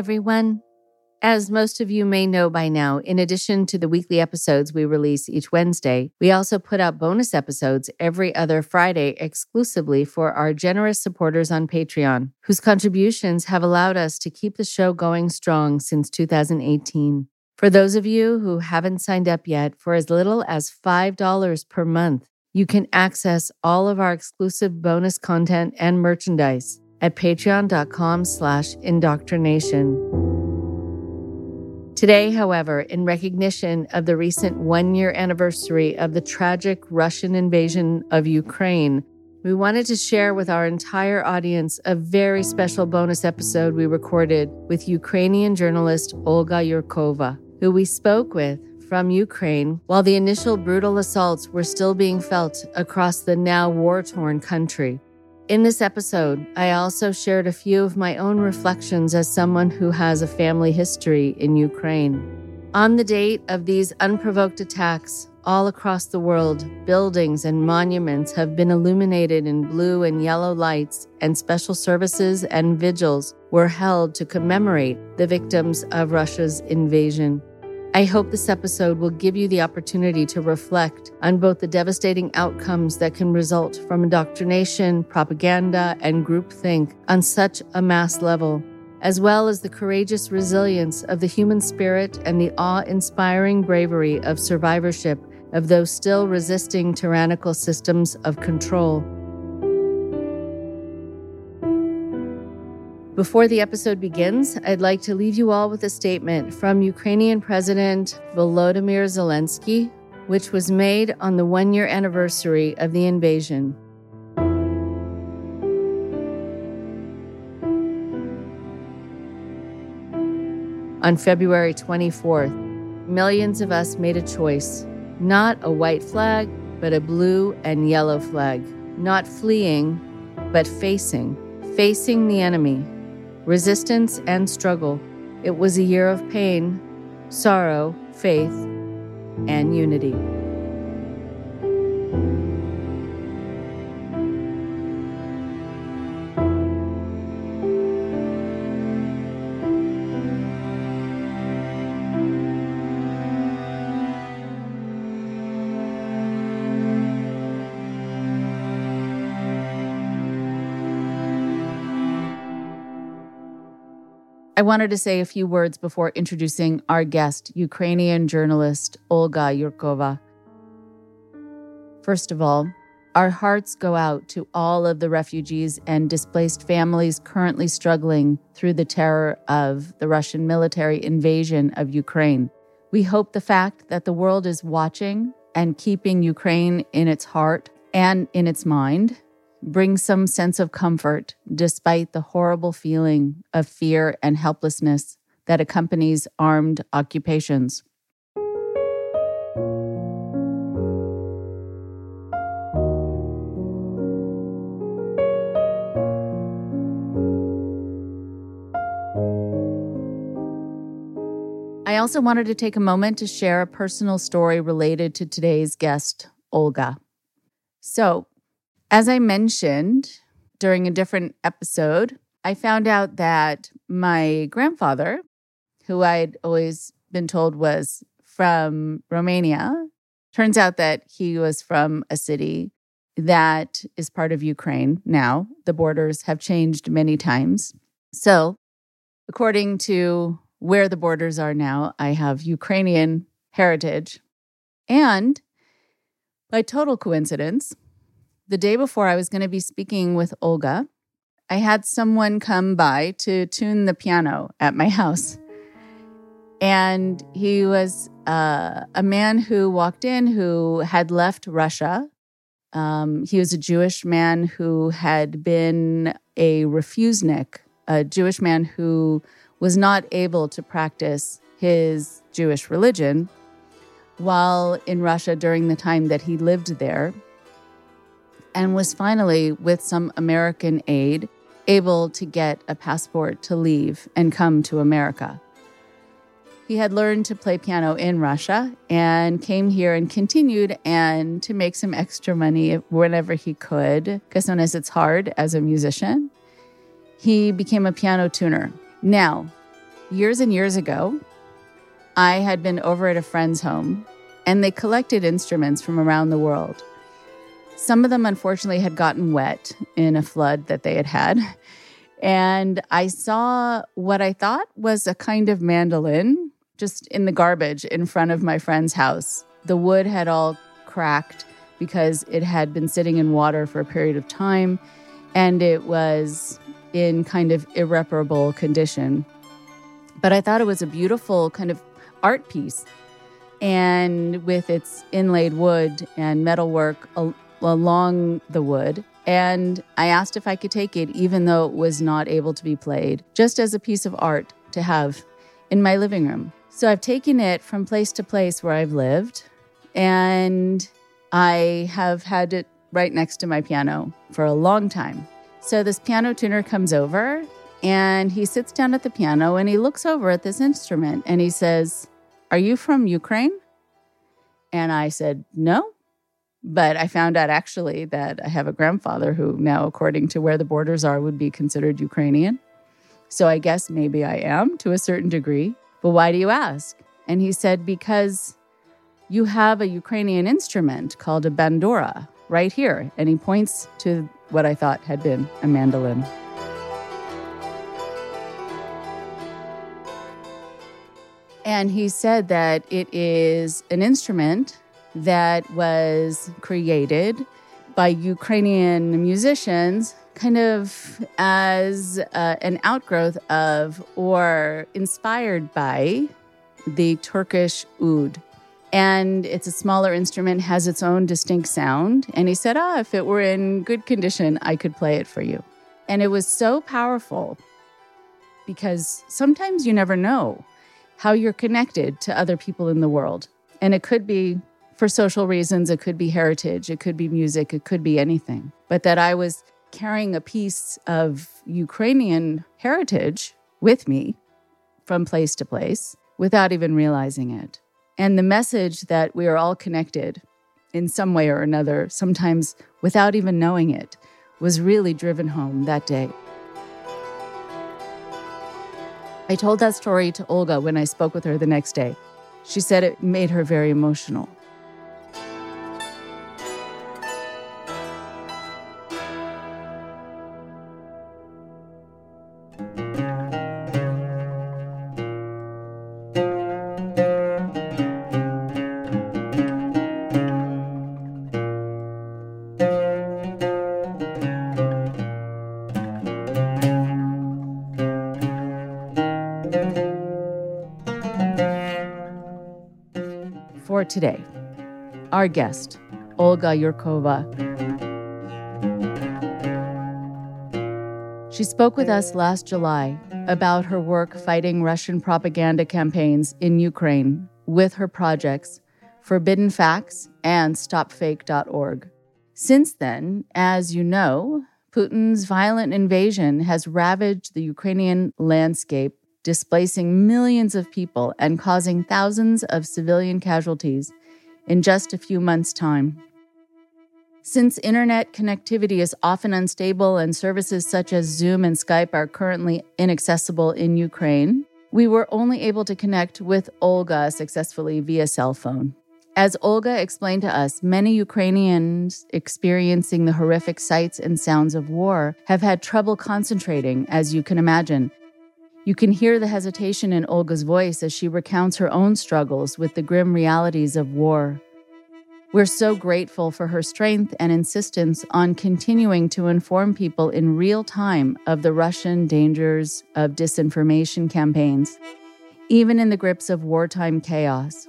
everyone. As most of you may know by now, in addition to the weekly episodes we release each Wednesday, we also put out bonus episodes every other Friday exclusively for our generous supporters on Patreon, whose contributions have allowed us to keep the show going strong since 2018. For those of you who haven't signed up yet, for as little as $5 per month, you can access all of our exclusive bonus content and merchandise at patreon.com slash indoctrination. Today, however, in recognition of the recent one year anniversary of the tragic Russian invasion of Ukraine, we wanted to share with our entire audience a very special bonus episode we recorded with Ukrainian journalist Olga Yurkova, who we spoke with from Ukraine while the initial brutal assaults were still being felt across the now war torn country. In this episode, I also shared a few of my own reflections as someone who has a family history in Ukraine. On the date of these unprovoked attacks, all across the world, buildings and monuments have been illuminated in blue and yellow lights, and special services and vigils were held to commemorate the victims of Russia's invasion. I hope this episode will give you the opportunity to reflect on both the devastating outcomes that can result from indoctrination, propaganda, and groupthink on such a mass level, as well as the courageous resilience of the human spirit and the awe inspiring bravery of survivorship of those still resisting tyrannical systems of control. Before the episode begins, I'd like to leave you all with a statement from Ukrainian President Volodymyr Zelensky, which was made on the one year anniversary of the invasion. On February 24th, millions of us made a choice. Not a white flag, but a blue and yellow flag, not fleeing, but facing, facing the enemy resistance, and struggle. It was a year of pain, sorrow, faith, and unity. I wanted to say a few words before introducing our guest, Ukrainian journalist Olga Yurkova. First of all, our hearts go out to all of the refugees and displaced families currently struggling through the terror of the Russian military invasion of Ukraine. We hope the fact that the world is watching and keeping Ukraine in its heart and in its mind bring some sense of comfort despite the horrible feeling of fear and helplessness that accompanies armed occupations. I also wanted to take a moment to share a personal story related to today's guest, Olga. So, as I mentioned during a different episode, I found out that my grandfather, who I'd always been told was from Romania, turns out that he was from a city that is part of Ukraine now. The borders have changed many times. So, according to where the borders are now, I have Ukrainian heritage. And by total coincidence, the day before I was going to be speaking with Olga, I had someone come by to tune the piano at my house. And he was uh, a man who walked in who had left Russia. Um, he was a Jewish man who had been a refusenik, a Jewish man who was not able to practice his Jewish religion while in Russia during the time that he lived there and was finally, with some American aid, able to get a passport to leave and come to America. He had learned to play piano in Russia and came here and continued and to make some extra money whenever he could, because known as it's hard as a musician. He became a piano tuner. Now, years and years ago, I had been over at a friend's home and they collected instruments from around the world. Some of them, unfortunately, had gotten wet in a flood that they had had. And I saw what I thought was a kind of mandolin just in the garbage in front of my friend's house. The wood had all cracked because it had been sitting in water for a period of time and it was in kind of irreparable condition. But I thought it was a beautiful kind of art piece. And with its inlaid wood and metalwork al- along the wood. And I asked if I could take it, even though it was not able to be played, just as a piece of art to have in my living room. So I've taken it from place to place where I've lived. And I have had it right next to my piano for a long time. So this piano tuner comes over and he sits down at the piano and he looks over at this instrument and he says, Are you from Ukraine? And I said, No. But I found out actually that I have a grandfather who now, according to where the borders are, would be considered Ukrainian. So I guess maybe I am to a certain degree. But why do you ask? And he said, Because you have a Ukrainian instrument called a bandura right here. And he points to what I thought had been a mandolin. And he said that it is an instrument that was created by Ukrainian musicians kind of as uh, an outgrowth of or inspired by the Turkish oud and it's a smaller instrument, has its own distinct sound. And he said, Ah, if it were in good condition, I could play it for you. And it was so powerful because sometimes you never know how you're connected to other people in the world. And it could be for social reasons, it could be heritage, it could be music, it could be anything. But that I was carrying a piece of Ukrainian heritage with me from place to place without even realizing it and the message that we are all connected in some way or another, sometimes without even knowing it, was really driven home that day. I told that story to Olga when I spoke with her the next day. She said it made her very emotional. Today. Our guest, Olga Yurkova. She spoke with us last July about her work fighting Russian propaganda campaigns in Ukraine with her projects Forbidden Facts and StopFake.org. Since then, as you know, Putin's violent invasion has ravaged the Ukrainian landscape displacing millions of people and causing thousands of civilian casualties in just a few months' time. Since internet connectivity is often unstable and services such as Zoom and Skype are currently inaccessible in Ukraine, we were only able to connect with Olga successfully via cell phone. As Olga explained to us, many Ukrainians experiencing the horrific sights and sounds of war have had trouble concentrating, as you can imagine, you can hear the hesitation in Olga's voice as she recounts her own struggles with the grim realities of war. We're so grateful for her strength and insistence on continuing to inform people in real time of the Russian dangers of disinformation campaigns, even in the grips of wartime chaos.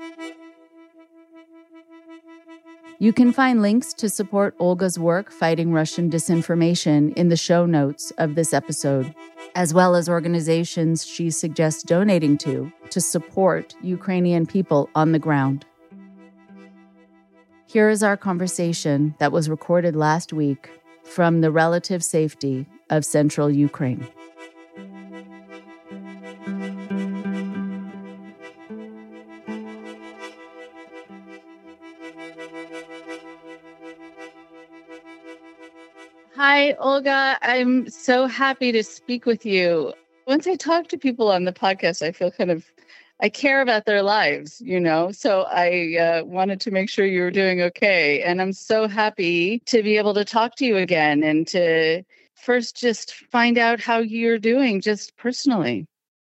You can find links to support Olga's work fighting Russian disinformation in the show notes of this episode, as well as organizations she suggests donating to to support Ukrainian people on the ground. Here is our conversation that was recorded last week from the relative safety of central Ukraine. Olga. I'm so happy to speak with you. Once I talk to people on the podcast, I feel kind of I care about their lives, you know. So I uh, wanted to make sure you were doing okay, and I'm so happy to be able to talk to you again and to first just find out how you're doing, just personally.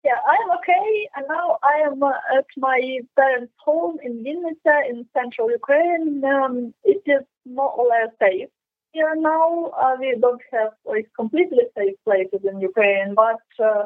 Yeah, I'm okay. And now I am uh, at my parents' home in Vinnytsia in central Ukraine. Um, it is more or less safe here now. Uh, we don't have like completely safe places in Ukraine, but uh,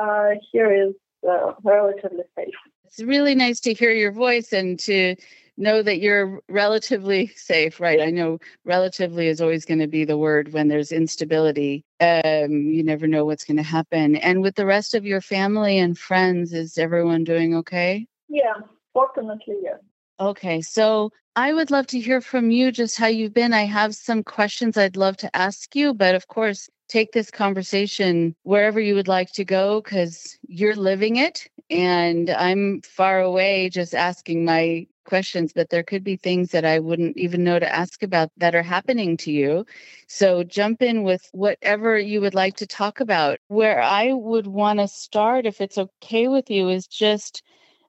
uh, here is uh, relatively safe. It's really nice to hear your voice and to know that you're relatively safe, right? I know relatively is always going to be the word when there's instability. Um, you never know what's going to happen. And with the rest of your family and friends, is everyone doing okay? Yeah, fortunately, yes. Okay, so I would love to hear from you just how you've been. I have some questions I'd love to ask you, but of course, take this conversation wherever you would like to go because you're living it. And I'm far away just asking my questions, but there could be things that I wouldn't even know to ask about that are happening to you. So jump in with whatever you would like to talk about. Where I would want to start, if it's okay with you, is just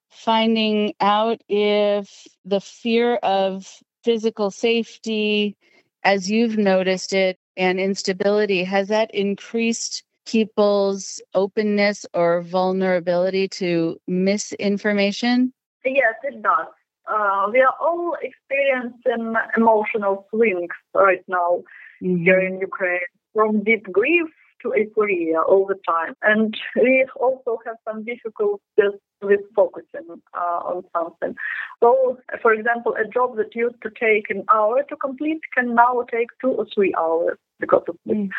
finding out if the fear of physical safety, as you've noticed it, and instability, has that increased people's openness or vulnerability to misinformation? Yes, it does. Uh, we are all experiencing emotional swings right now mm-hmm. here in Ukraine, from deep grief to euphoria all the time. And we also have some difficulties with focusing uh, on something. So, for example, a job that used to take an hour to complete can now take two or three hours because of this. Mm.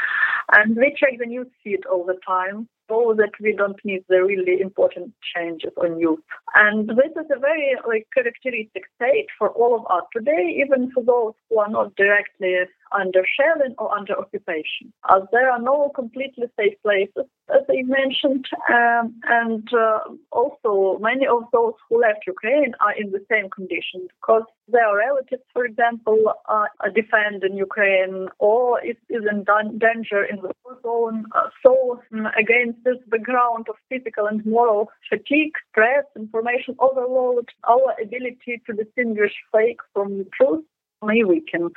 And we check the news feed all the time so that we don't miss the really important changes on youth. And this is a very like characteristic state for all of us today, even for those who are not directly under shelling or under occupation, as there are no completely safe places, as I mentioned, um, and uh, also many of those who left Ukraine are in the same condition because their relatives, for example, are defending Ukraine or is, is in danger in the war zone. Uh, so, um, against this background of physical and moral fatigue, stress, information overload, our ability to distinguish fake from truth may weaken.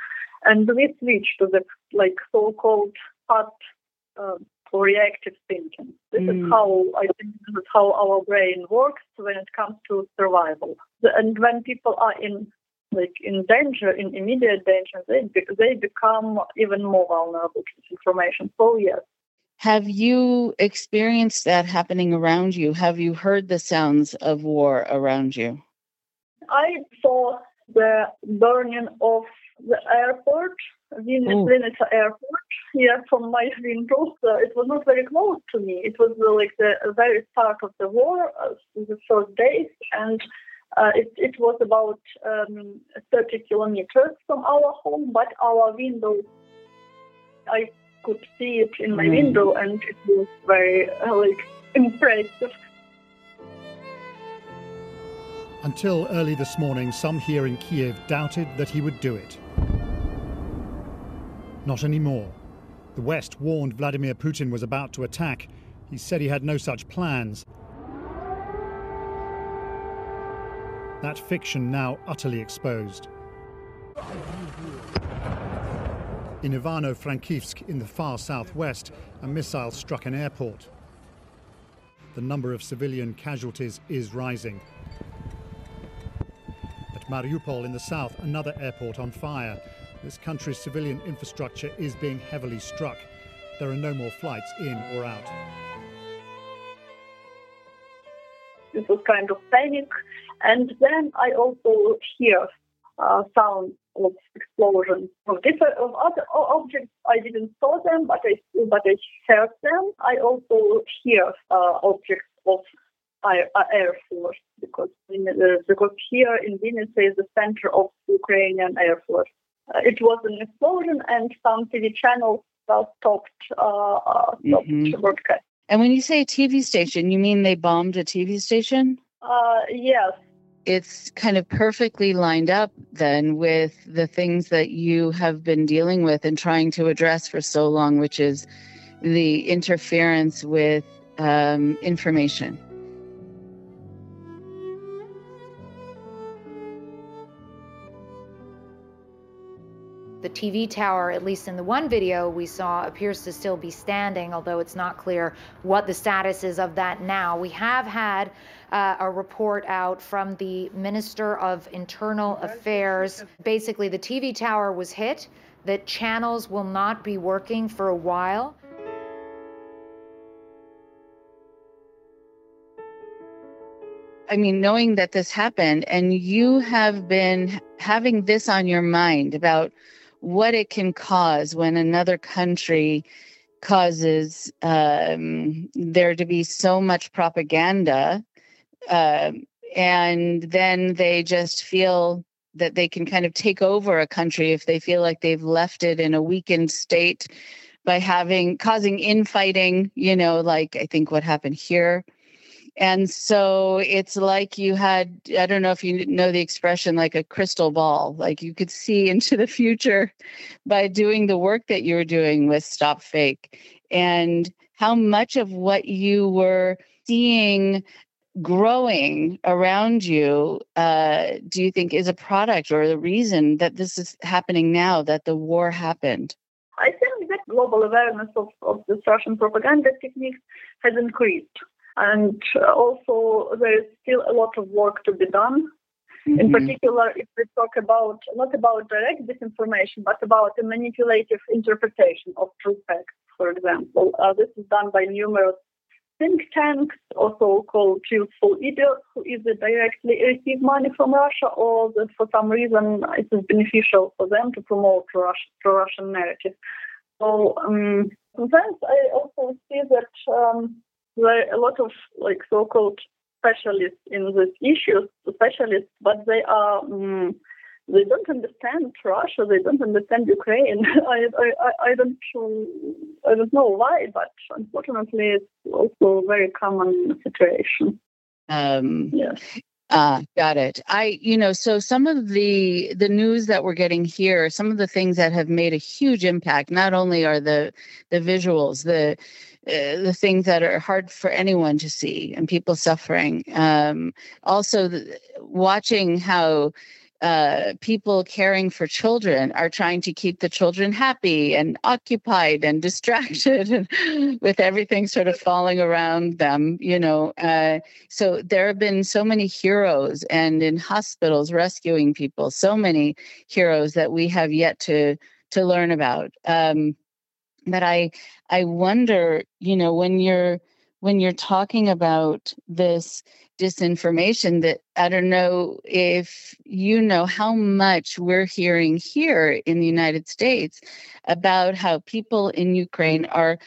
And we switch to the like so-called fast uh, reactive thinking. This mm. is how I think this is how our brain works when it comes to survival. And when people are in like in danger, in immediate danger, they they become even more vulnerable to this information. So yes. Have you experienced that happening around you? Have you heard the sounds of war around you? I saw the burning of the airport, Vinnytsia airport, here from my window. So it was not very close to me. It was uh, like the very start of the war, uh, the first days, and uh, it, it was about um, 30 kilometers from our home, but our window, I could see it in my mm. window, and it was very uh, like impressive. Until early this morning, some here in Kiev doubted that he would do it. Not anymore. The West warned Vladimir Putin was about to attack. He said he had no such plans. That fiction now utterly exposed. In Ivano-Frankivsk, in the far southwest, a missile struck an airport. The number of civilian casualties is rising. At Mariupol in the south, another airport on fire. This country's civilian infrastructure is being heavily struck. There are no more flights in or out. It was kind of panic. And then I also hear uh, sound of explosions of different of other objects. I didn't saw them, but I but I heard them. I also hear uh, objects of air, air force because in, uh, because here in Vinnytsia is the center of Ukrainian air force. Uh, it was an explosion, and some TV channels stopped uh, uh, stopped mm-hmm. broadcast. And when you say a TV station, you mean they bombed a TV station? Uh, yes, it's kind of perfectly lined up then with the things that you have been dealing with and trying to address for so long, which is the interference with um, information. TV tower, at least in the one video we saw, appears to still be standing, although it's not clear what the status is of that now. We have had uh, a report out from the Minister of Internal Affairs. Basically, the TV tower was hit, that channels will not be working for a while. I mean, knowing that this happened and you have been having this on your mind about what it can cause when another country causes um, there to be so much propaganda uh, and then they just feel that they can kind of take over a country if they feel like they've left it in a weakened state by having causing infighting you know like i think what happened here and so it's like you had i don't know if you know the expression like a crystal ball like you could see into the future by doing the work that you were doing with StopFake. And how much of what you were seeing growing around you uh, do you think is a product or the reason that this is happening now that the war happened? I think that global awareness of, of this russian propaganda techniques has increased and also, there is still a lot of work to be done. Mm-hmm. In particular, if we talk about not about direct disinformation, but about a manipulative interpretation of true facts, for example. Uh, this is done by numerous think tanks, also called truthful idiots, who either directly receive money from Russia or that for some reason it is beneficial for them to promote pro-Russian narrative. So um, sometimes I also see that um, there are a lot of like so-called specialists in these issues, specialists, but they are um, they don't understand Russia, they don't understand Ukraine. I, I, I don't I don't know why, but unfortunately, it's also a very common situation. Um, yes. Ah, got it. I, you know, so some of the the news that we're getting here, some of the things that have made a huge impact. Not only are the the visuals, the uh, the things that are hard for anyone to see and people suffering. Um, also, the, watching how uh, people caring for children are trying to keep the children happy and occupied and distracted and with everything sort of falling around them you know uh, so there have been so many heroes and in hospitals rescuing people so many heroes that we have yet to to learn about um, but i i wonder you know when you're when you're talking about this disinformation that i don't know if you know how much we're hearing here in the united states about how people in ukraine are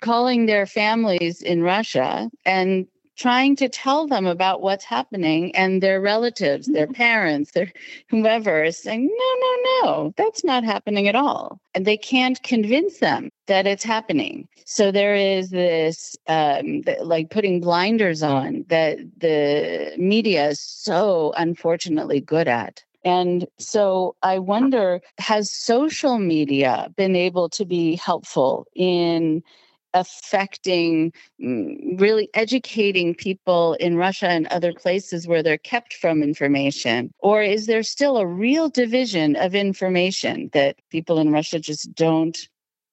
calling their families in russia and trying to tell them about what's happening and their relatives their mm-hmm. parents their whomever is saying no no no that's not happening at all. And they can't convince them that it's happening. So there is this um, like putting blinders on that the media is so unfortunately good at. And so I wonder has social media been able to be helpful in affecting mm, really educating people in Russia and other places where they're kept from information? Or is there still a real division of information that people in Russia just don't?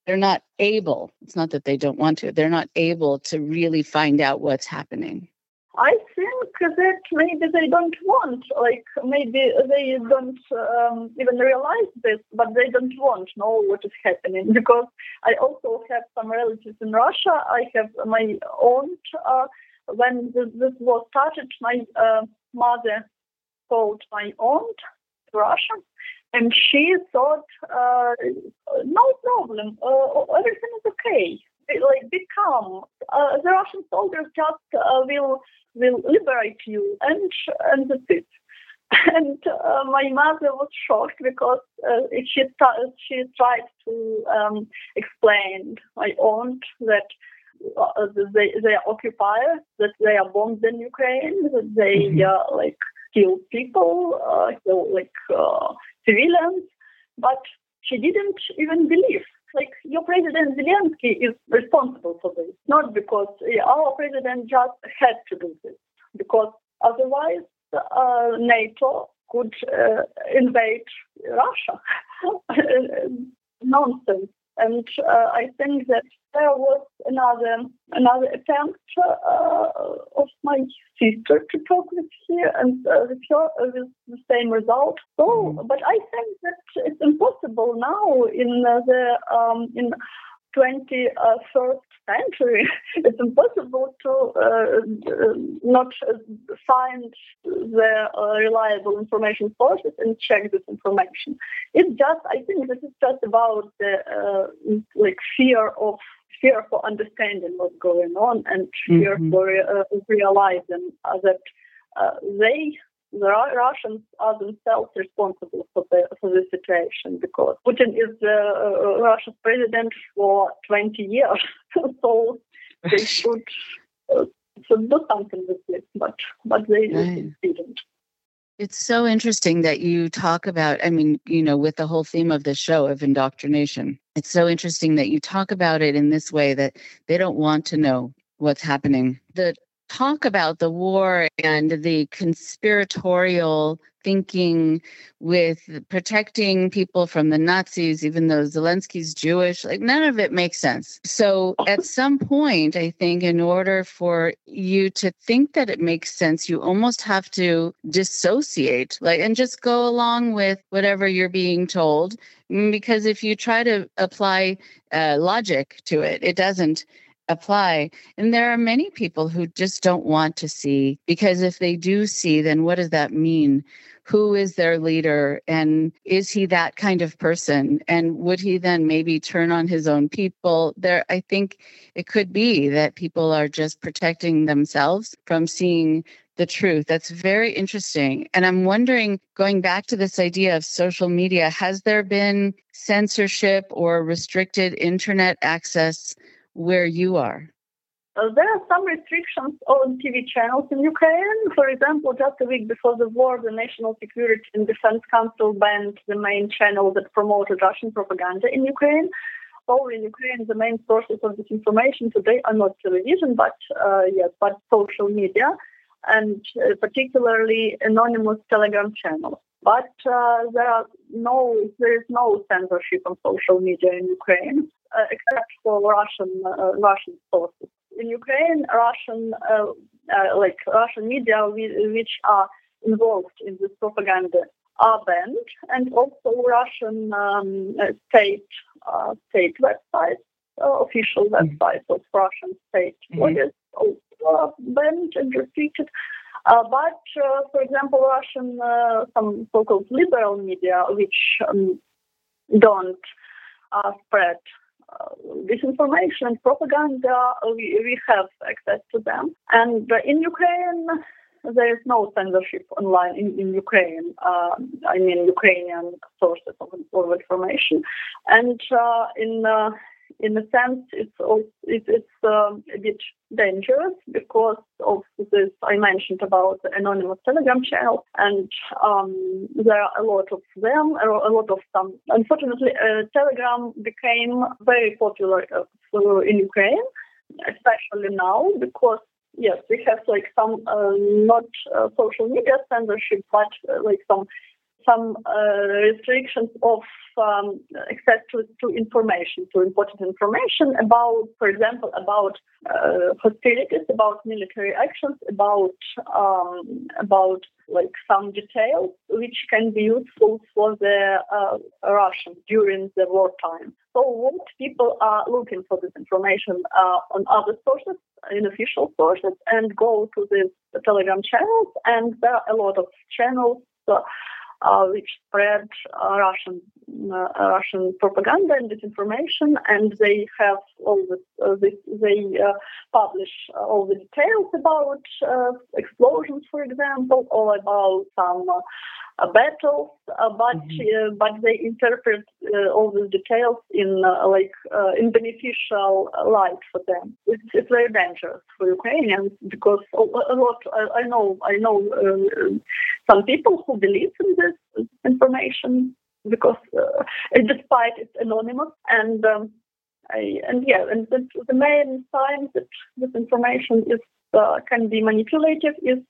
They're not able, it's not that they don't want to, they're not able to really find out what's happening. I think that maybe they don't want, like maybe they don't um, even realize this, but they don't want know what is happening because I also have some relatives in Russia. I have my aunt. Uh, when this, this, was started, my uh, mother called my aunt to Russia, and she thought, uh, no problem, uh, everything is okay like be calm. Uh, the Russian soldiers just uh, will will liberate you, and and that's it. And uh, my mother was shocked because uh, she she tried to um, explain my aunt that uh, they they are occupiers, that they are bombed in Ukraine, that they mm-hmm. Uh, like kill people, kill like civilians, but she didn't even believe like your president Zelensky is responsible for this, not because our president just had to do this, because otherwise uh, NATO could uh, invade Russia. Nonsense. And uh, I think that there was another another attempt uh, of my sister to talk with her and uh, with her uh, with the same result. So, mm-hmm. but I think that it's impossible now in the um, in 21st century. It's impossible to uh, not find the uh, reliable information sources and check this information. It's just, I think, this is just about the uh, like fear of fear for understanding what's going on and fear mm-hmm. for uh, realizing that uh, they the Russians are themselves responsible for the for the situation because Putin is uh, uh Russia's president for 20 years, so they should uh, should do something with this, but but they right. didn't. It's so interesting that you talk about, I mean, you know, with the whole theme of the show of indoctrination. It's so interesting that you talk about it in this way that they don't want to know what's happening. The talk about the war and the conspiratorial thinking with protecting people from the Nazis, even though Zelensky's Jewish, like none of it makes sense. So at some point, I think in order for you to think that it makes sense, you almost have to dissociate, like, and just go along with whatever you're being told. Because if you try to apply uh, logic to it, it doesn't apply. And there are many people who just don't want to see because if they do see, then what does that mean? Who is their leader? And is he that kind of person? And would he then maybe turn on his own people? There, I think it could be that people are just protecting themselves from seeing the truth. That's very interesting. And I'm wondering, going back to this idea of social media, has there been censorship or restricted internet access where you are? Uh, there are some restrictions on TV channels in Ukraine. For example, just a week before the war, the National Security and Defense Council banned the main channel that promoted Russian propaganda in Ukraine. So in Ukraine, the main sources of disinformation today are not television, but uh, yes, but social media, and uh, particularly anonymous Telegram channels. But uh, there are no, there is no censorship on social media in Ukraine, uh, except for Russian uh, Russian sources. In Ukraine, Russian uh, uh, like Russian media which are involved in this propaganda are banned, and also Russian um, state state websites, official mm-hmm. websites of Russian state mm-hmm. also banned and restricted. Uh, but, uh, for example, Russian, uh, some so-called liberal media, which um, don't spread disinformation propaganda, we, we have access to them. And in Ukraine, there is no censorship online in, in Ukraine. Uh, I mean, Ukrainian sources of, of information. And uh, in uh, in a sense, it's also, it, it's um, a bit dangerous because of this I mentioned about the anonymous Telegram channel, and um, there are a lot of them, a lot of them. Unfortunately, uh, Telegram became very popular uh, in Ukraine, especially now because yes, we have like some uh, not uh, social media censorship, but uh, like some some uh, restrictions of um, access to, to, information, to important information about, for example, about uh, hostilities, about military actions, about um, about like some details which can be useful for the uh, Russians during the wartime. So what people are looking for this information uh, on other sources, in official sources, and go to these Telegram channels, and there are a lot of channels. Uh, uh, which spread uh, Russian uh, Russian propaganda and disinformation, and they have all this. they publish all the details about explosions, for example, or about some battles, uh, but mm-hmm. uh, but they interpret uh, all the details in like in beneficial light for them. It's, it's, very dangerous for Ukrainians because a lot I, I know I know some people who believe in this information because uh, despite it's anonymous and um, I, and yeah, and the, the main sign that this information is uh, can be manipulative is uh,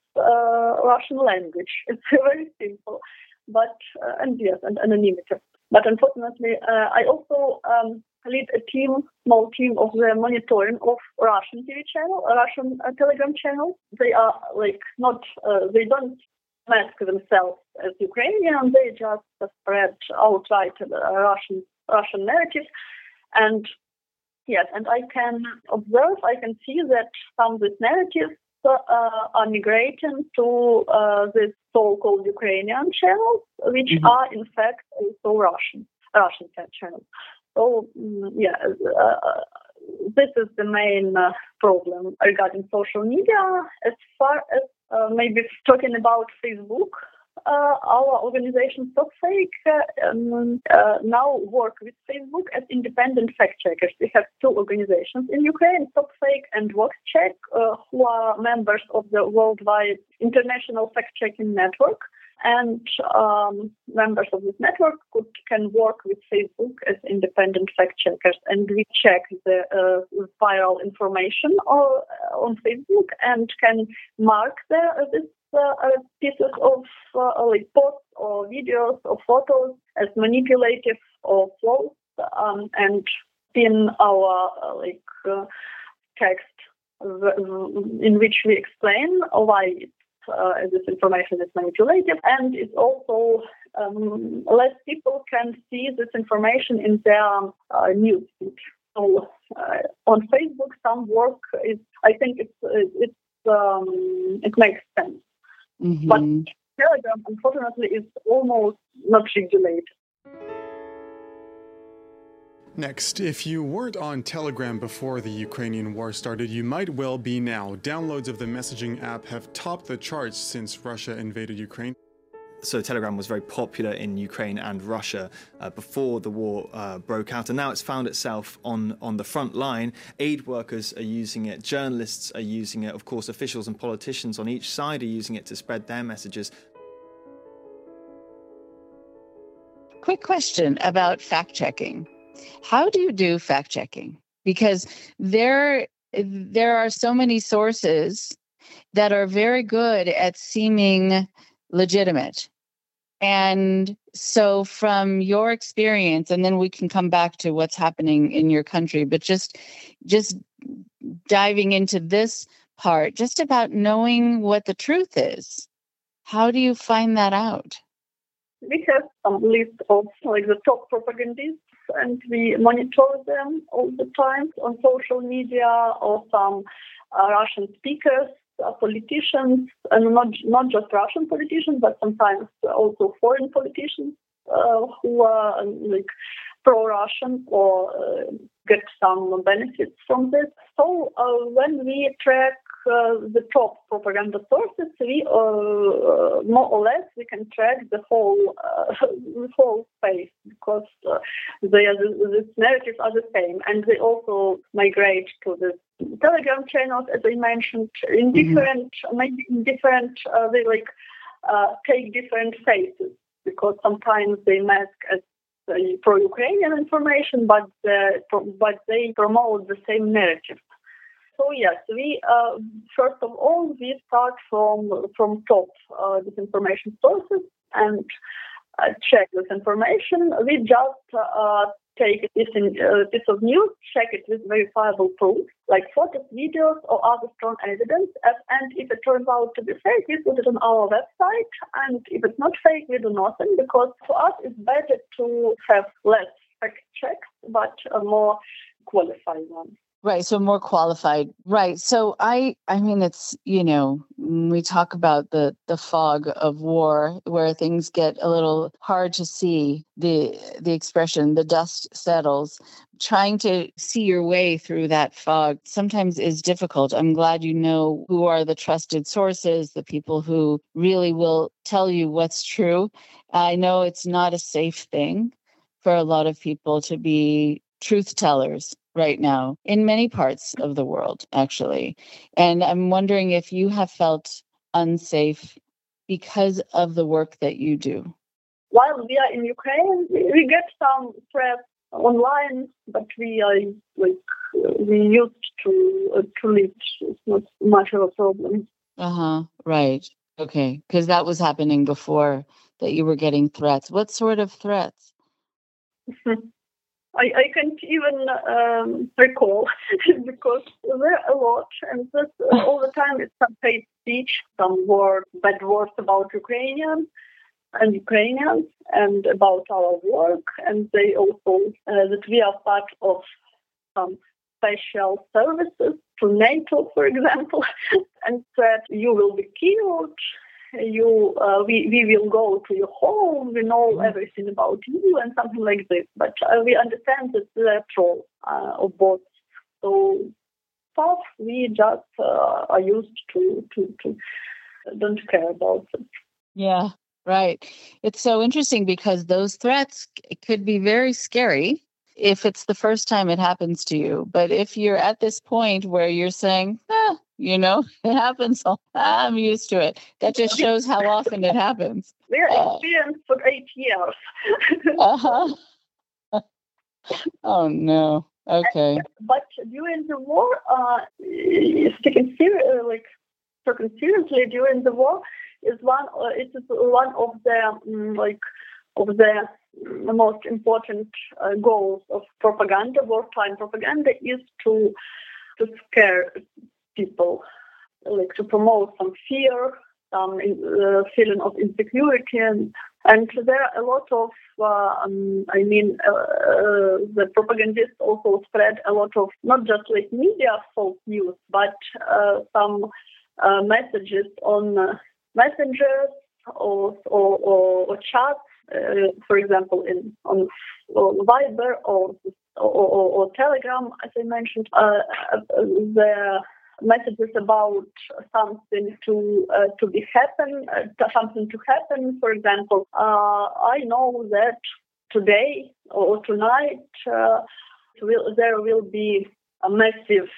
Russian language. It's very simple, but uh, and yes, and anonymity. But unfortunately, uh, I also um, lead a team, small team of the monitoring of Russian TV channel, Russian uh, Telegram channel. They are like not, uh, they don't mask themselves as Ukrainian. They just spread outright Russian Russian narrative, and yes, and I can observe, I can see that some of these narratives uh, are migrating to uh, the so-called Ukrainian channels, which mm-hmm. are in fact also Russian Russian channels. So mm, yeah, uh, this is the main uh, problem regarding social media. As far as uh, maybe talking about Facebook, uh, our organization StopFake uh, um, uh, now work with Facebook as independent fact checkers. We have two organizations in Ukraine, StopFake and VoxCheck, uh, who are members of the worldwide international fact checking network. And um, members of this network could, can work with Facebook as independent fact checkers, and we check the uh, viral information or, on Facebook and can mark the, this uh, pieces of uh, like posts or videos or photos as manipulative or false um, and pin our uh, like uh, text in which we explain why uh, this information is manipulative and it's also um, less people can see this information in their uh, news feed. So on Facebook, some work is I think it's it's um, it makes sense. Mm-hmm. But Telegram, unfortunately, is almost not regulated. Next, if you weren't on Telegram before the Ukrainian war started, you might well be now. Downloads of the messaging app have topped the charts since Russia invaded Ukraine so Telegram was very popular in Ukraine and Russia uh, before the war uh, broke out, and now it's found itself on on the front line. Aid workers are using it, journalists are using it, of course, officials and politicians on each side are using it to spread their messages. Quick question about fact checking: How do you do fact checking? Because there there are so many sources that are very good at seeming legitimate. And so, from your experience, and then we can come back to what's happening in your country, but just just diving into this part, just about knowing what the truth is. How do you find that out? We have a list of like the top propagandists, and we monitor them all the time on social media or some uh, Russian speakers politicians, and not not just Russian politicians, but sometimes also foreign politicians uh, who are like pro-Russian or uh, get some benefits from this. So uh, when we track the top propaganda sources, we uh, more or less we can track the whole the whole space because they are the, the narratives are the same, and they also migrate to the Telegram channels, as I mentioned, in mm-hmm. different, mm-hmm. maybe in different, uh, they like uh, take different faces because sometimes they mask as uh, pro-Ukrainian information, but uh, but they promote the same narrative. So yes, we uh, first of all we start from from top uh, disinformation sources and check this information. We just take this in, uh, piece of news, check it with verifiable proof, like photos, videos, or other strong evidence. And if it turns out to be fake, we put it on our website. And if it's not fake, we do nothing because for us it's better to have less fact checks, but a more qualified ones. Right. So more qualified. Right. So I I mean it's, you know, we talk about the the fog of war where things get a little hard to see the the expression the dust settles trying to see your way through that fog sometimes is difficult i'm glad you know who are the trusted sources the people who really will tell you what's true i know it's not a safe thing for a lot of people to be truth tellers right now in many parts of the world, actually. And I'm wondering if you have felt unsafe because of the work that you do. while we are in Ukraine, we get some threats online, but we are like we used to uh, to it. It's not much of a problem. Uh huh. Right. Okay. Because that was happening before that you were getting threats. What sort of threats? I, I can't even um, recall because there are a lot, and uh, all the time it's some hate speech, some word, bad words about Ukrainians and Ukrainians and about our work, and they also uh, that we are part of some special services to NATO, for example, and that you will be killed. You, uh, we, we will go to your home. We know mm-hmm. everything about you, and something like this. But uh, we understand that they're trolls uh, of both. So stuff we just uh, are used to to to don't care about it. Yeah, right. It's so interesting because those threats could be very scary if it's the first time it happens to you. But if you're at this point where you're saying, ah, you know, it happens, I'm used to it, that just shows how often it happens. We're uh, experienced for eight years. uh-huh. oh, no. Okay. But during the war, uh, taken ser- like taken seriously during the war is one. Uh, it is one of the um, like of the the most important uh, goals of propaganda, wartime propaganda, is to to scare people, like to promote some fear, some uh, feeling of insecurity, and, and there are a lot of, uh, um, I mean, uh, uh the propagandists also spread a lot of not just like media false news, but uh, some uh, messages on messengers or or, or, or chats for example, in on, on Viber or, or, or, Telegram, as I mentioned, the messages about something to uh, to be happen, uh, something to happen. For example, uh, I know that today or tonight will, there will be a massive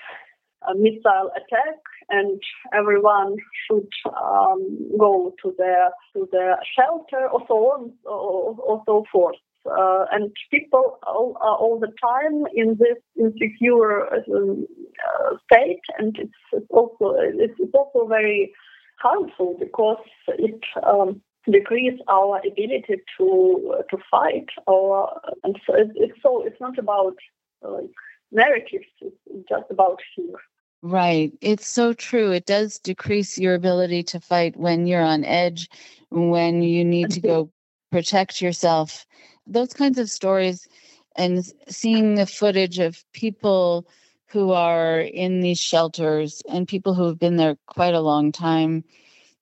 missile attack and everyone should um, go to their to their shelter or so on or, or so forth. Uh, and people all, are all the time in this insecure um, uh, state, and it's, it's also it's, it's, also very harmful because it um, decreases our ability to uh, to fight. Or and so it's, it's so it's not about like narratives; it's just about fear. Right. It's so true. It does decrease your ability to fight when you're on edge, when you need to go protect yourself. Those kinds of stories and seeing the footage of people who are in these shelters and people who have been there quite a long time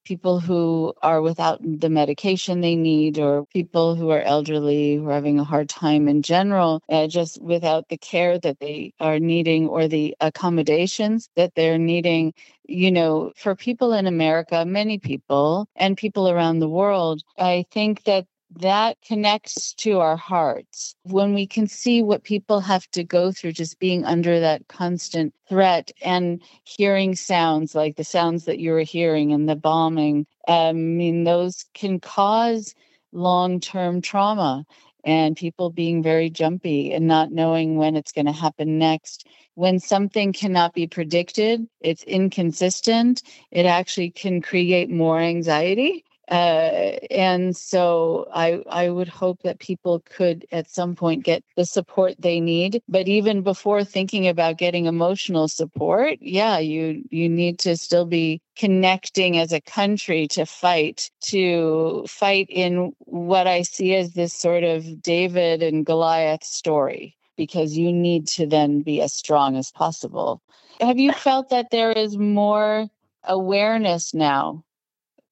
people who are without the medication they need, or people who are elderly, who are having a hard time in general, uh, just without the care that they are needing or the accommodations that they're needing. You know, for people in America, many people, and people around the world, I think that that connects to our hearts when we can see what people have to go through just being under that constant threat and hearing sounds like the sounds that you were hearing and the bombing um, i mean those can cause long-term trauma and people being very jumpy and not knowing when it's going to happen next. When something cannot be predicted, it's inconsistent, it actually can create more anxiety uh, and so I, I would hope that people could at some point get the support they need. But even before thinking about getting emotional support, yeah, you you need to still be connecting as a country to fight, to fight in what I see as this sort of David and Goliath story, because you need to then be as strong as possible. Have you felt that there is more awareness now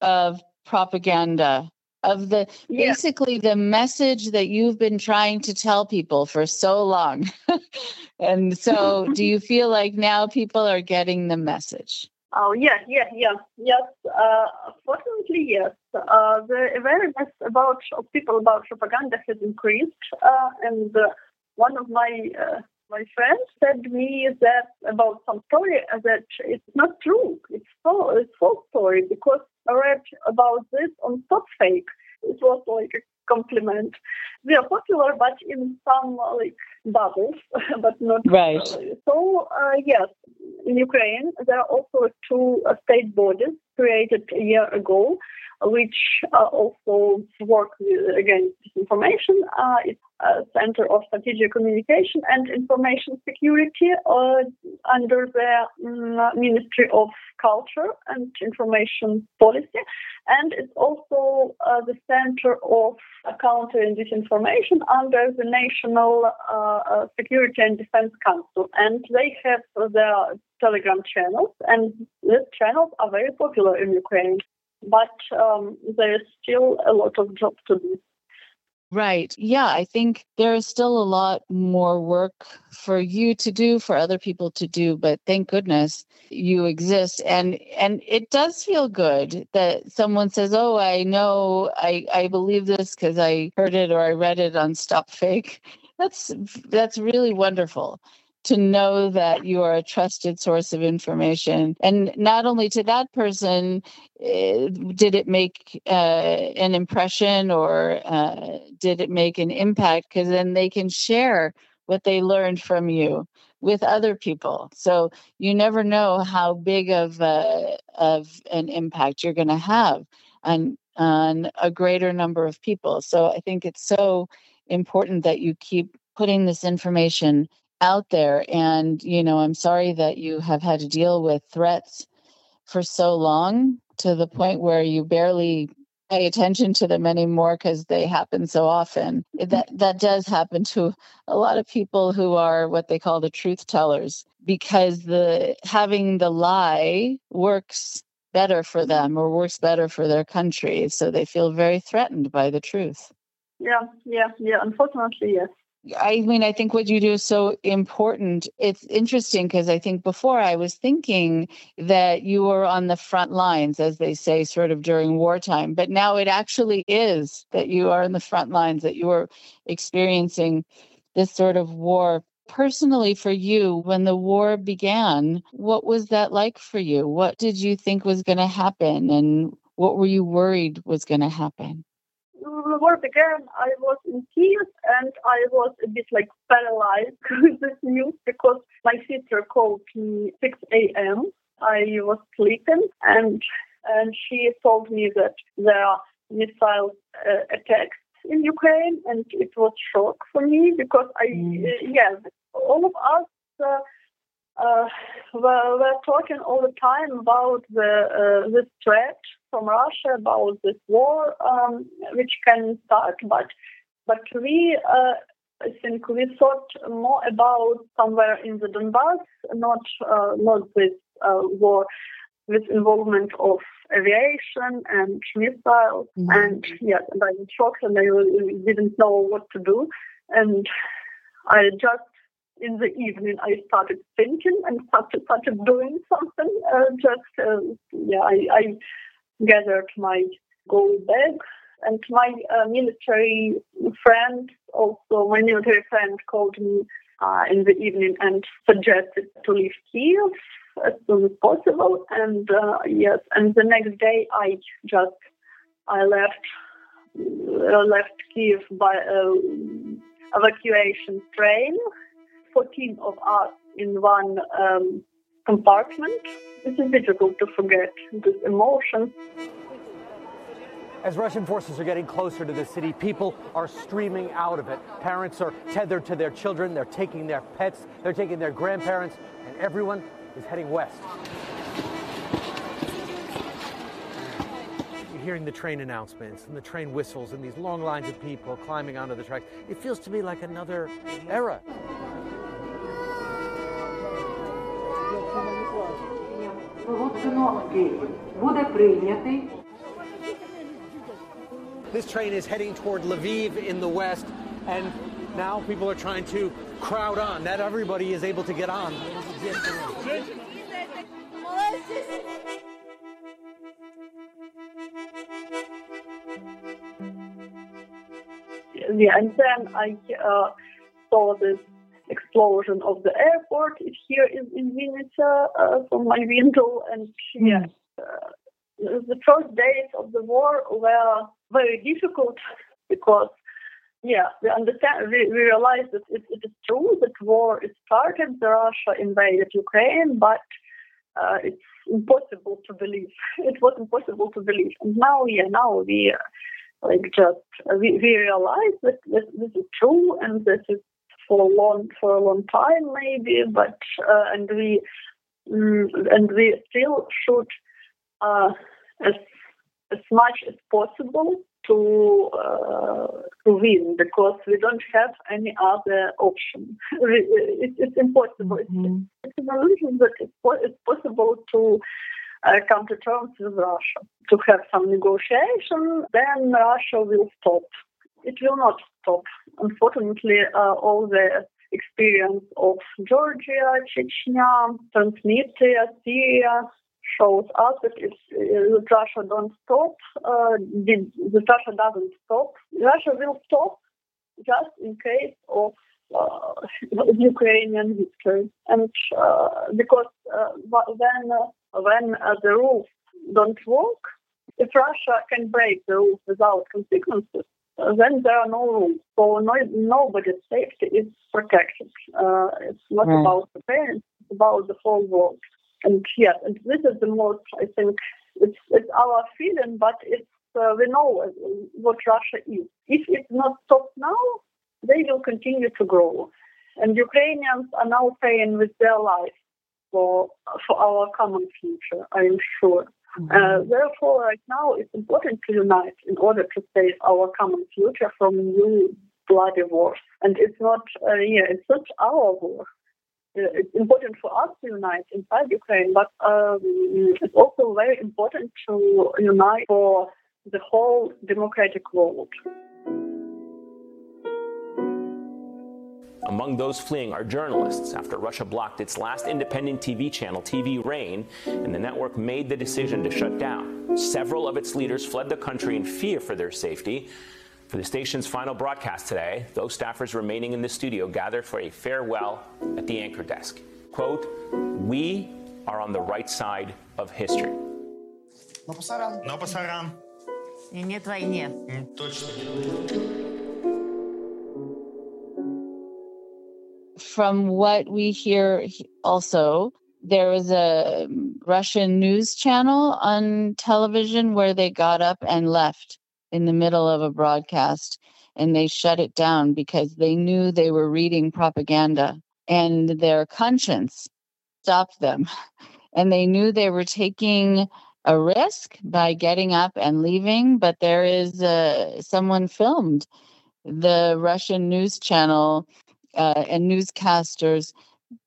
of propaganda of the yeah. basically the message that you've been trying to tell people for so long. and so do you feel like now people are getting the message? Oh yeah, yeah, yeah, yes. Uh, fortunately, yes. Uh, the awareness about of people about propaganda has increased, uh, and uh, one of my uh, my friend said to me that about some story that it's not true. It's false. It's false story because read about this on StopFake. It was like a compliment. We are popular, but in some like bubbles, but not right. So uh, yes, in Ukraine there are also two uh, state bodies created a year ago which uh, also work against disinformation. Uh, it's a Center of Strategic Communication and Information Security uh, under the um, Ministry of Culture and Information Policy. And it's also uh, the Center of Countering Disinformation under the National uh, uh, Security and Defense Council. And they have their Telegram channels, and these channels are very popular in Ukraine but um, there is still a lot of job to do. Right. Yeah, I think there is still a lot more work for you to do, for other people to do, but thank goodness you exist and and it does feel good that someone says, "Oh, I know I I believe this because I heard it or I read it on StopFake." That's that's really wonderful to know that you are a trusted source of information. And not only to that person, uh, did it make uh, an impression or uh, did it make an impact? Because then they can share what they learned from you with other people. So you never know how big of a, of an impact you're going to have on on a greater number of people. So I think it's so important that you keep putting this information out there. And, you know, I'm sorry that you have had to deal with threats for so long to the point where you barely pay attention to them anymore because they happen so often. Eh, that that does happen to a lot of people who are what they call the truth tellers because the having the lie works better for them or works better for their country so they feel very threatened by the truth. Yeah, yeah, yeah, unfortunately yes. I mean, I think what you do is so important. It's interesting because I think before I was thinking that you were on the front lines, as they say, sort of during wartime. But now it actually is that you are in the front lines, that you are experiencing this sort of war. Personally, for you, when the war began, what was that like for you? What did you think was going to happen? And what were you worried was going to happen? The war began, I was in tears and I was a bit like paralyzed with this news because my sister called me 6 a.m. I was sleeping and and she told me that there are missile uh, attacks in Ukraine, and it was shock for me because I mm. uh, yeah all of us. Uh, uh, we're, we're, talking all the time about the uh, this threat from Russia about this war, um, which can start. But but we, uh, I think, we thought more about somewhere in the Donbass, not uh, not this uh, war with involvement of aviation and missiles. Mm-hmm. And yes, and I was shocked, and I didn't know what to do. And I just in the evening I started thinking and started started doing something. Uh, just uh, yeah, I, I gathered my gold bag. And my uh, military friend, also my military friend, called me uh, in the evening and suggested to leave Kiev as soon as possible. And uh, yes, and the next day I just I left uh, left Kiev by evacuation train. Fourteen of us in one um, compartment. It is difficult to forget this emotion. As Russian forces are getting closer to the city, people are streaming out of it. Parents are tethered to their children, they're taking their pets, they're taking their grandparents, and everyone is heading west. You're hearing the train announcements and the train whistles and these long lines of people climbing onto the tracks. It feels to me like another era. This train is heading toward Lviv in the west, and now people are trying to crowd on. Not everybody is able to get on. Yeah, and then I uh, saw this explosion of the airport here in, in Vinnytsia uh, from my window. And yes, uh, the first days of the war were very difficult because yeah, we understand. We, we realize that it, it is true that war is started. the Russia invaded Ukraine, but uh, it's impossible to believe. It was impossible to believe, and now, yeah, now we uh, like just uh, we, we realize that, that this is true, and this is for a long for a long time maybe, but uh, and we mm, and we still should uh, as as much as possible to uh, to win because we don't have any other option. it, it's impossible. Mm-hmm. It's, it's, an illusion that it's, it's possible to uh, come to terms with Russia, to have some negotiation. Then Russia will stop. It will not Unfortunately, uh, all the experience of Georgia, Chechnya, Transnistria, Syria, shows us that if uh, Russia don't stop, uh, the, the Russia doesn't stop. Russia will stop just in case of uh, Ukrainian victory, and uh, because uh, when uh, when the rules don't work, if Russia can break the rules without consequences, then there are no rules. So no, nobody's safety is protected. it's not right. about the parents; it's about the whole world and yes, and this is the most, I think, it's, it's our feeling, but it's uh, we know what Russia is. If it's not stopped now, they will continue to grow. And Ukrainians are now paying with their lives for for our common future, I am sure. Mm-hmm. Uh, therefore, right now, it's important to unite in order to save our common future from new bloody wars. And it's not, uh, yeah, it's not our war it's important for us to unite inside Ukraine, but um, it's also very important to unite for the whole democratic world. Among those fleeing are journalists after Russia blocked its last independent TV channel, TV Rain, and the network made the decision to shut down. Several of its leaders fled the country in fear for their safety. For the station's final broadcast today, those staffers remaining in the studio gathered for a farewell at the anchor desk. Quote, We are on the right side of history. Но пасаран. Но пасаран. И нет войне. Точно. From what we hear also, there was a Russian news channel on television where they got up and left in the middle of a broadcast and they shut it down because they knew they were reading propaganda and their conscience stopped them. And they knew they were taking a risk by getting up and leaving, but there is uh, someone filmed the Russian news channel uh, and newscasters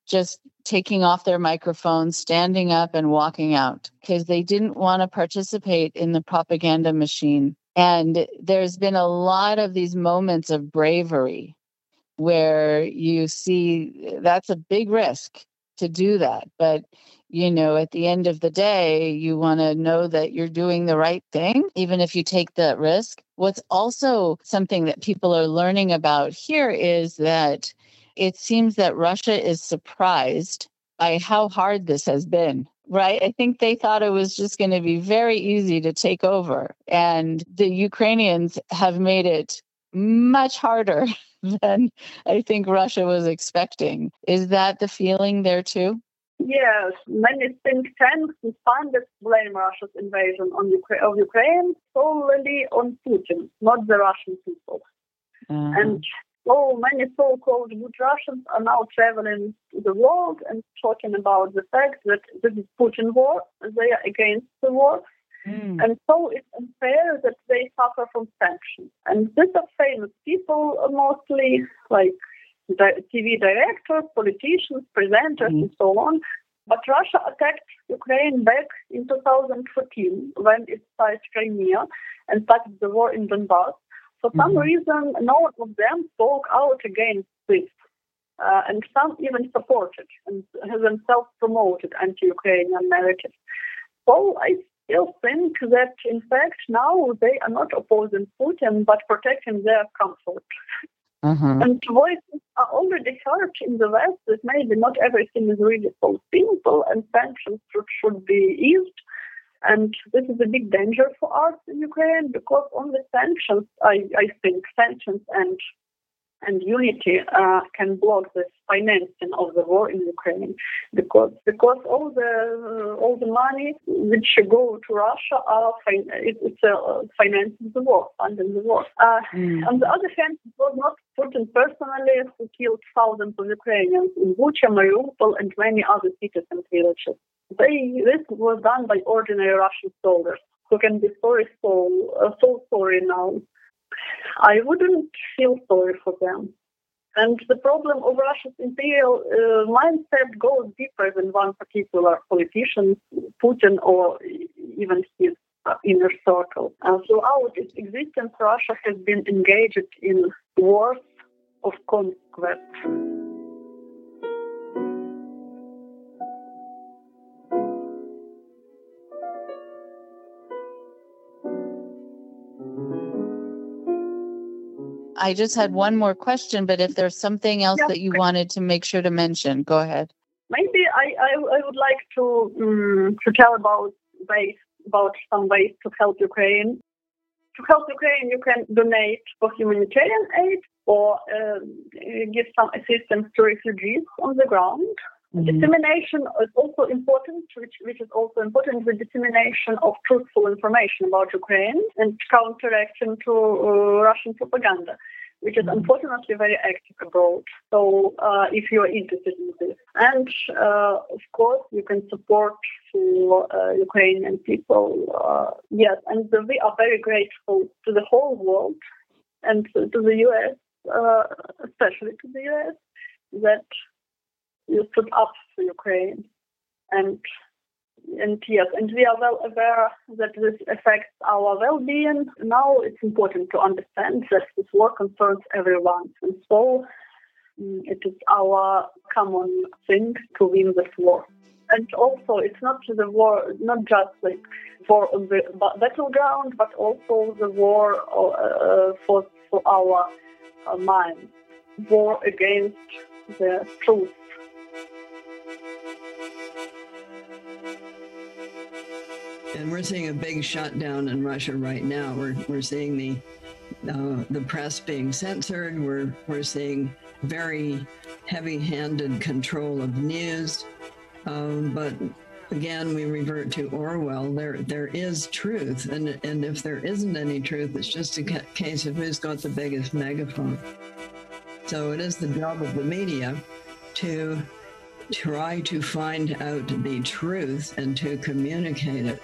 just taking off their microphones, standing up, and walking out because they didn't want to participate in the propaganda machine. And there's been a lot of these moments of bravery where you see that's a big risk to do that. But, you know, at the end of the day, you want to know that you're doing the right thing, even if you take that risk. What's also something that people are learning about here is that it seems that Russia is surprised by how hard this has been right? I think they thought it was just going to be very easy to take over. And the Ukrainians have made it much harder than I think Russia was expecting. Is that the feeling there too? Yes, many think tanks and funders blame Russia's invasion on Ukra- of Ukraine solely on Putin, not the Russian people. Uh-huh. And so many so-called good Russians are now traveling to the world and talking about the fact that this is Putin war, they are against the war, mm. and so it's unfair that they suffer from sanctions. And these are famous people, mostly like TV directors, politicians, presenters, mm. and so on. But Russia attacked Ukraine back in 2014 when it started Crimea and started the war in Donbass. For some mm-hmm. reason, no one of them spoke out against this. Uh, and some even supported and themselves promoted anti-Ukrainian narrative. So I still think that, in fact, now they are not opposing Putin, but protecting their comfort. Mm-hmm. And voices are already heard in the West that maybe not everything is really so simple and sanctions should, should be eased. And this is a big danger for us in Ukraine because only sanctions, I, I think, sanctions and and unity uh, can block the financing of the war in Ukraine because because all the uh, all the money which go to Russia are fin- it, it's uh, financing the war, funding the war. Mm. On the other hand, it was not Putin personally who killed thousands of Ukrainians in Bucha, Mariupol, and many other cities and villages. They, this was done by ordinary Russian soldiers who can be sorry so uh, so sorry now I wouldn't feel sorry for them. And the problem of Russia's imperial uh, mindset goes deeper than one particular politician, Putin, or even his uh, inner circle. Uh, throughout its existence, Russia has been engaged in wars of conquest. I just had one more question, but if there's something else that you wanted to make sure to mention, go ahead. Maybe I, I, I would like to um, to tell about ways about some ways to help Ukraine. To help Ukraine, you can donate for humanitarian aid or uh, give some assistance to refugees on the ground. Mm-hmm. Dissemination is also important, which, which is also important, the dissemination of truthful information about Ukraine and counteraction to uh, Russian propaganda, which is mm-hmm. unfortunately very active abroad. So uh, if you are interested in this. And uh, of course, you can support for uh, Ukrainian people. Uh, yes, and we are very grateful to the whole world and to the US, uh, especially to the US, that you stood up for Ukraine. And and yes, and we are well aware that this affects our well-being. Now it's important to understand that this war concerns everyone, and so um, it is our common thing to win this war. And also, it's not the war, not just like war on the battleground, but also the war uh, for for our uh, minds, war against the truth And we're seeing a big shutdown in Russia right now. We're, we're seeing the uh, the press being censored. We're we're seeing very heavy-handed control of news. Um, but again, we revert to Orwell. There there is truth, and and if there isn't any truth, it's just a case of who's got the biggest megaphone. So it is the job of the media to try to find out the truth and to communicate it.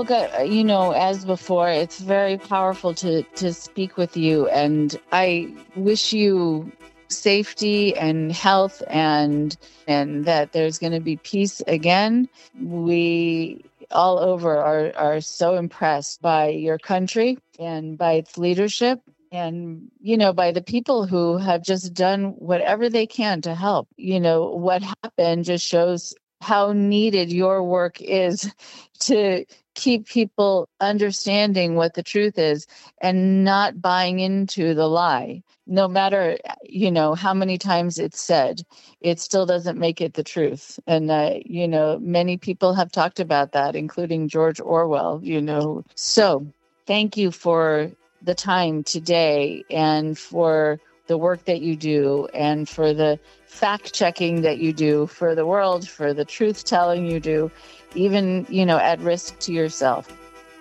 Olga, you know, as before, it's very powerful to to speak with you, and I wish you safety and health, and and that there's going to be peace again. We all over are, are so impressed by your country and by its leadership and you know by the people who have just done whatever they can to help you know what happened just shows how needed your work is to keep people understanding what the truth is and not buying into the lie. No matter you know how many times it's said it still doesn't make it the truth. And uh, you know many people have talked about that including george orwell you know. So thank you for the time today and for the work that you do and for the fact checking that you do for the world for the truth telling you do even you know at risk to yourself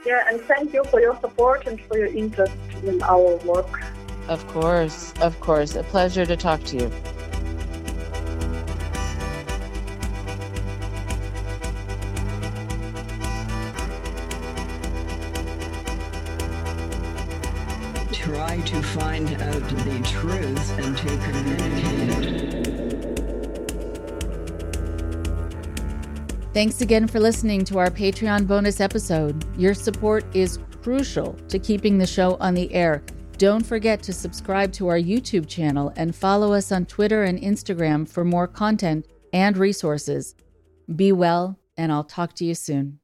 yeah and thank you for your support and for your interest in our work of course, of course. A pleasure to talk to you. Try to find out the truth and to communicate it. Thanks again for listening to our Patreon bonus episode. Your support is crucial to keeping the show on the air. Don't forget to subscribe to our YouTube channel and follow us on Twitter and Instagram for more content and resources. Be well, and I'll talk to you soon.